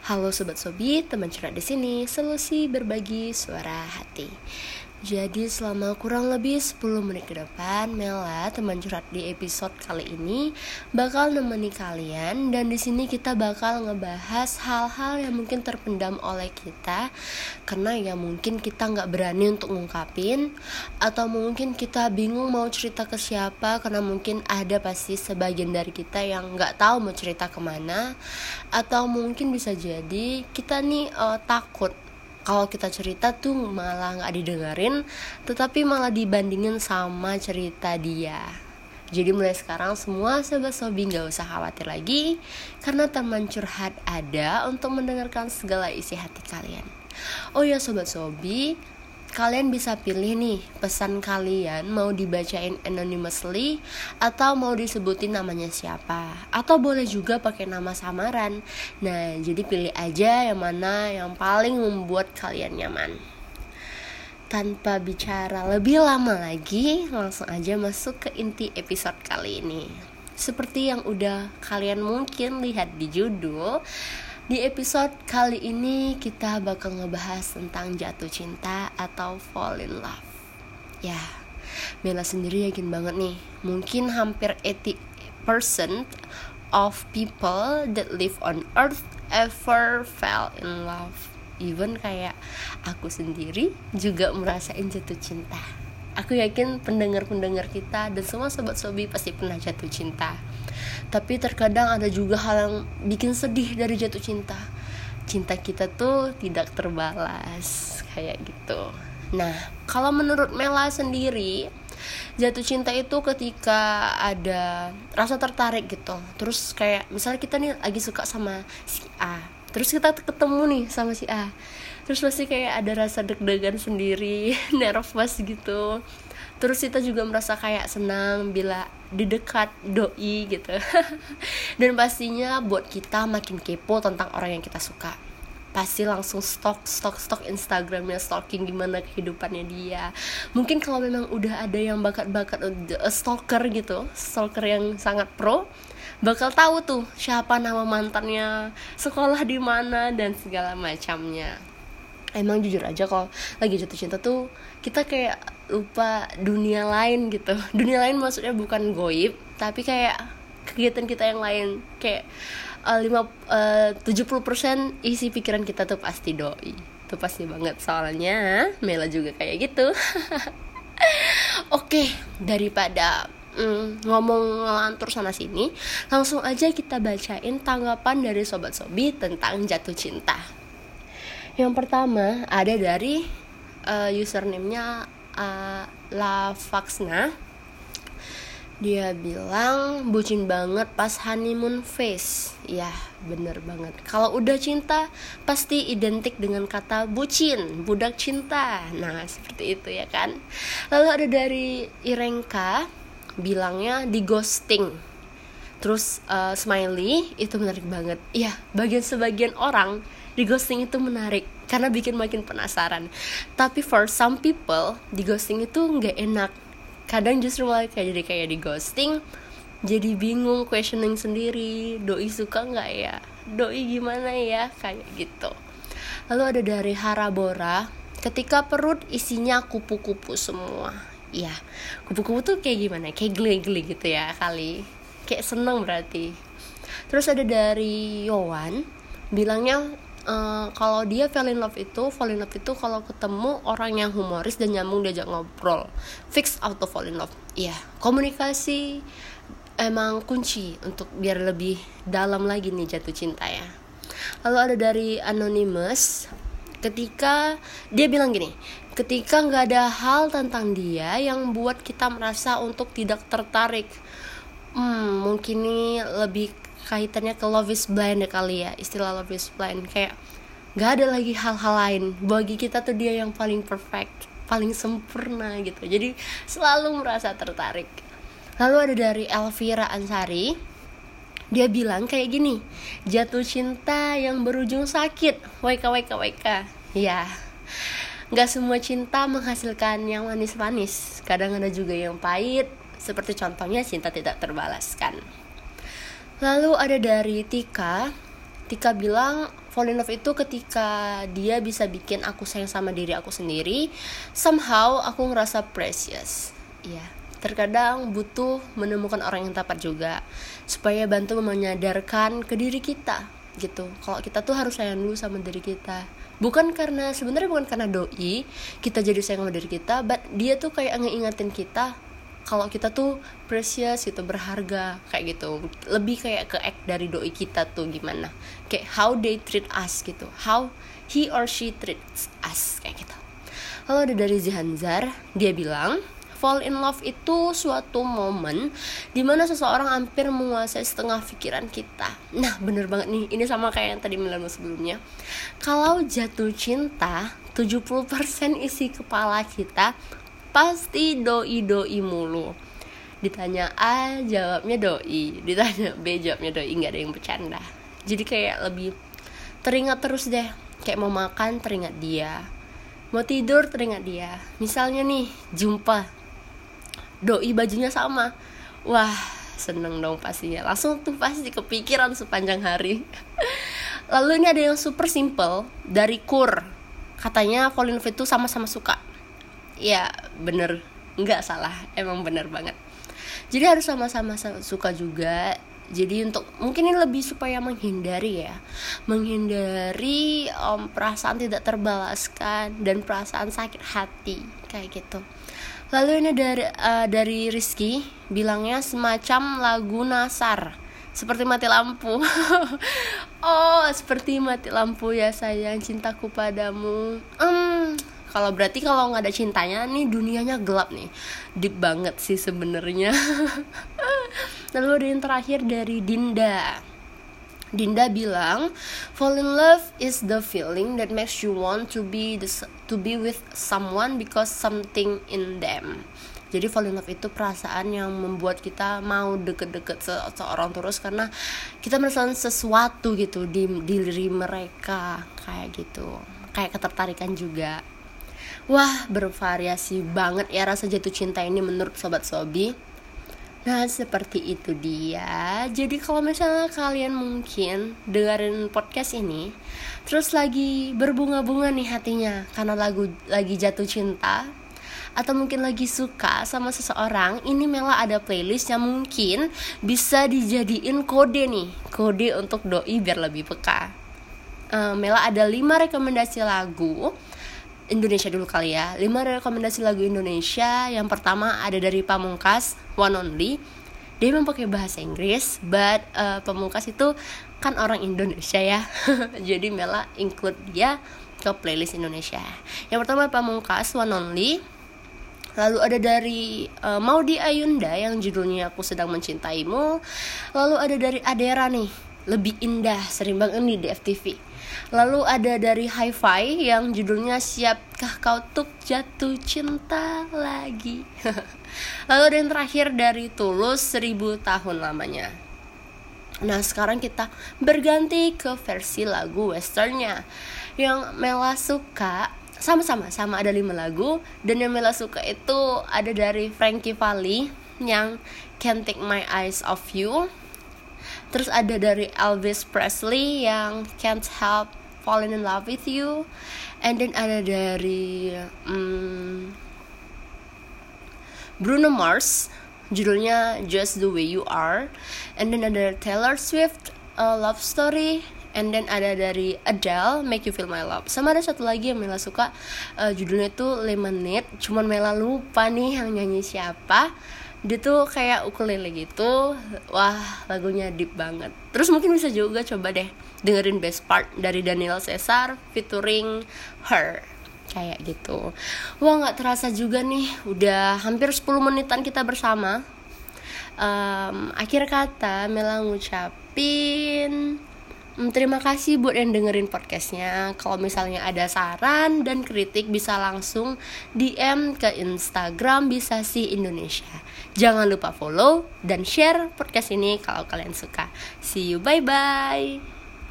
Halo sobat sobi, teman curhat di sini, solusi berbagi suara hati. Jadi selama kurang lebih 10 menit ke depan Mela teman curhat di episode kali ini bakal nemeni kalian dan di sini kita bakal ngebahas hal-hal yang mungkin terpendam oleh kita. Karena ya mungkin kita nggak berani untuk ngungkapin atau mungkin kita bingung mau cerita ke siapa karena mungkin ada pasti sebagian dari kita yang nggak tahu mau cerita ke mana. Atau mungkin bisa jadi kita nih uh, takut kalau kita cerita tuh malah nggak didengerin tetapi malah dibandingin sama cerita dia. Jadi mulai sekarang semua sobat sobi nggak usah khawatir lagi karena teman curhat ada untuk mendengarkan segala isi hati kalian. Oh ya sobat sobi kalian bisa pilih nih pesan kalian mau dibacain anonymously atau mau disebutin namanya siapa. Atau boleh juga pakai nama samaran. Nah jadi pilih aja yang mana yang paling membuat kalian nyaman. Tanpa bicara lebih lama lagi langsung aja masuk ke inti episode kali ini. Seperti yang udah kalian mungkin lihat di judul di episode kali ini kita bakal ngebahas tentang jatuh cinta atau fall in love. Ya, Mela sendiri yakin banget nih, mungkin hampir 80% of people that live on earth ever fell in love. Even kayak aku sendiri juga merasain jatuh cinta. Aku yakin pendengar-pendengar kita dan semua sobat sobi pasti pernah jatuh cinta tapi terkadang ada juga hal yang bikin sedih dari jatuh cinta. Cinta kita tuh tidak terbalas kayak gitu. Nah kalau menurut Mela sendiri jatuh cinta itu ketika ada rasa tertarik gitu. Terus kayak misalnya kita nih lagi suka sama si A terus kita ketemu nih sama si A. Terus pasti kayak ada rasa deg-degan sendiri nervous gitu. Terus kita juga merasa kayak senang bila di dekat doi gitu. Dan pastinya buat kita makin kepo tentang orang yang kita suka. Pasti langsung stok stok stok Instagramnya stalking gimana kehidupannya dia. Mungkin kalau memang udah ada yang bakat-bakat uh, stalker gitu stalker yang sangat pro bakal tahu tuh siapa nama mantannya sekolah di mana dan segala macamnya emang jujur aja kalau lagi jatuh cinta tuh kita kayak lupa dunia lain gitu. Dunia lain maksudnya bukan goib tapi kayak kegiatan kita yang lain. Kayak uh, lima uh, tujuh puluh persen isi pikiran kita tuh pasti doi. Itu pasti banget. Soalnya Mela juga kayak gitu. Oke daripada mm, ngomong ngelantur sana sini langsung aja kita bacain tanggapan dari sobat sobi tentang jatuh cinta yang pertama ada dari uh, username-nya uh, La Faxna dia bilang bucin banget pas honeymoon phase. Ya bener banget. Kalau udah cinta pasti identik dengan kata bucin budak cinta. Nah seperti itu ya kan? Lalu ada dari Irenka bilangnya di ghosting. Terus uh, smiley itu menarik banget. Ya bagian sebagian orang di ghosting itu menarik karena bikin makin penasaran. Tapi for some people di ghosting itu nggak enak. Kadang justru malah kayak jadi kayak di ghosting jadi bingung questioning sendiri. Doi suka nggak ya? Doi gimana ya? Kayak gitu. Lalu ada dari Harabora ketika perut isinya kupu-kupu semua. Ya kupu-kupu tuh kayak gimana? Kayak geli-geli gitu ya kali. Kayak seneng berarti. Terus ada dari Yowan bilangnya uh, kalau dia fall in love itu fall in love itu kalau ketemu orang yang humoris dan nyambung diajak ngobrol. Fix auto fall in love. Iya yeah. komunikasi emang kunci untuk biar lebih dalam lagi nih jatuh cinta ya. Lalu ada dari anonymous. Ketika dia bilang gini ketika nggak ada hal tentang dia yang buat kita merasa untuk tidak tertarik. Hmm mungkin ini lebih kaitannya ke love is blind ya kali ya istilah love is blind. Kayak gak ada lagi hal-hal lain. Bagi kita tuh dia yang paling perfect paling sempurna gitu. Jadi selalu merasa tertarik. Lalu ada dari Elvira Ansari. Dia bilang kayak gini jatuh cinta yang berujung sakit. Wk wk wk ya nggak semua cinta menghasilkan yang manis-manis. Kadang ada juga yang pahit. Seperti contohnya cinta tidak terbalaskan Lalu ada dari Tika, Tika bilang fall in love itu ketika dia bisa bikin aku sayang sama diri aku sendiri somehow aku ngerasa precious. Iya terkadang butuh menemukan orang yang tepat juga supaya bantu menyadarkan ke diri kita gitu. Kalau kita tuh harus sayang dulu sama diri kita. Bukan karena sebenarnya bukan karena doi kita jadi sayang sama diri kita but dia tuh kayak ngeingetin kita kalau kita tuh precious gitu berharga kayak gitu. Lebih kayak ke act dari doi kita tuh gimana. Kayak how they treat us gitu. How he or she treats us kayak gitu. Lalu ada dari Zihanzar dia bilang fall in love itu suatu momen di mana seseorang hampir menguasai setengah pikiran kita. Nah bener banget nih. Ini sama kayak yang tadi Milan sebelumnya. Kalau jatuh cinta 70% isi kepala kita pasti doi doi mulu. Ditanya A jawabnya doi. Ditanya B jawabnya doi. Nggak ada yang bercanda. Jadi kayak lebih teringat terus deh. Kayak mau makan teringat dia. Mau tidur teringat dia. Misalnya nih jumpa. Doi bajunya sama. Wah seneng dong pastinya langsung tuh pasti kepikiran sepanjang hari. Lalu ini ada yang super simple. Dari kur. Katanya Colin itu sama-sama suka ya bener. Nggak salah. Emang bener banget. Jadi harus sama-sama suka juga. Jadi untuk mungkin ini lebih supaya menghindari ya. Menghindari um, perasaan tidak terbalaskan dan perasaan sakit hati. Kayak gitu. Lalu ini dari uh, dari Rizky bilangnya semacam lagu Nasar. Seperti mati lampu. Oh seperti mati lampu ya sayang. Cintaku padamu. Um, kalau berarti kalau nggak ada cintanya nih dunianya gelap nih. Deep banget sih sebenarnya. Lalu ada yang terakhir dari Dinda. Dinda bilang, fall in love is the feeling that makes you want to be the, to be with someone because something in them. Jadi fall in love itu perasaan yang membuat kita mau deket-deket se seorang terus karena kita merasakan sesuatu gitu di, di diri mereka. Kayak gitu, kayak ketertarikan juga. Wah, bervariasi banget ya rasa jatuh cinta ini menurut sobat Sobi. Nah, seperti itu dia. Jadi kalau misalnya kalian mungkin dengerin podcast ini, terus lagi berbunga-bunga nih hatinya karena lagu lagi jatuh cinta atau mungkin lagi suka sama seseorang, ini Mela ada playlist yang mungkin bisa dijadiin kode nih, kode untuk doi biar lebih peka. Uh, Mela ada 5 rekomendasi lagu Indonesia dulu kali ya. 5 rekomendasi lagu Indonesia. Yang pertama ada dari Pamungkas One Only. Dia memang pakai bahasa Inggris But uh, Pamungkas itu kan orang Indonesia ya. Jadi Mela include dia ke playlist Indonesia. Yang pertama Pamungkas One Only. Lalu ada dari uh, Maudi Ayunda yang judulnya Aku Sedang Mencintaimu. Lalu ada dari Adera nih Lebih indah sering banget nih di FTV Lalu ada dari Hi-Fi yang judulnya Siapkah Kau Tuk Jatuh Cinta Lagi? Lalu ada yang terakhir dari Tulus Seribu Tahun Lamanya. Nah sekarang kita berganti ke versi lagu westernnya. Yang Mela suka sama-sama sama ada lima lagu. Dan yang Mela suka itu ada dari Frankie Valli yang Can't Take My Eyes Off You terus ada dari Elvis Presley yang Can't Help Falling in Love with You. And then ada dari um, Bruno Mars judulnya Just the Way You Are. And then ada Taylor Swift a Love Story. And then ada dari Adele Make You Feel My Love. Sama ada satu lagi yang Mela suka uh, judulnya itu Lemonade. Cuman Mela lupa nih yang nyanyi siapa dia tuh kayak ukulele gitu. Wah lagunya deep banget. Terus mungkin bisa juga coba deh dengerin best part dari Daniel Caesar featuring her. Kayak gitu. Wah nggak terasa juga nih. Udah hampir 10 menitan kita bersama. Um, akhir kata Mela ngucapin Hmm, terima kasih buat yang dengerin podcastnya. Kalau misalnya ada saran dan kritik bisa langsung DM ke Instagram bisa sih Indonesia. Jangan lupa follow dan share podcast ini kalau kalian suka. See you, bye bye.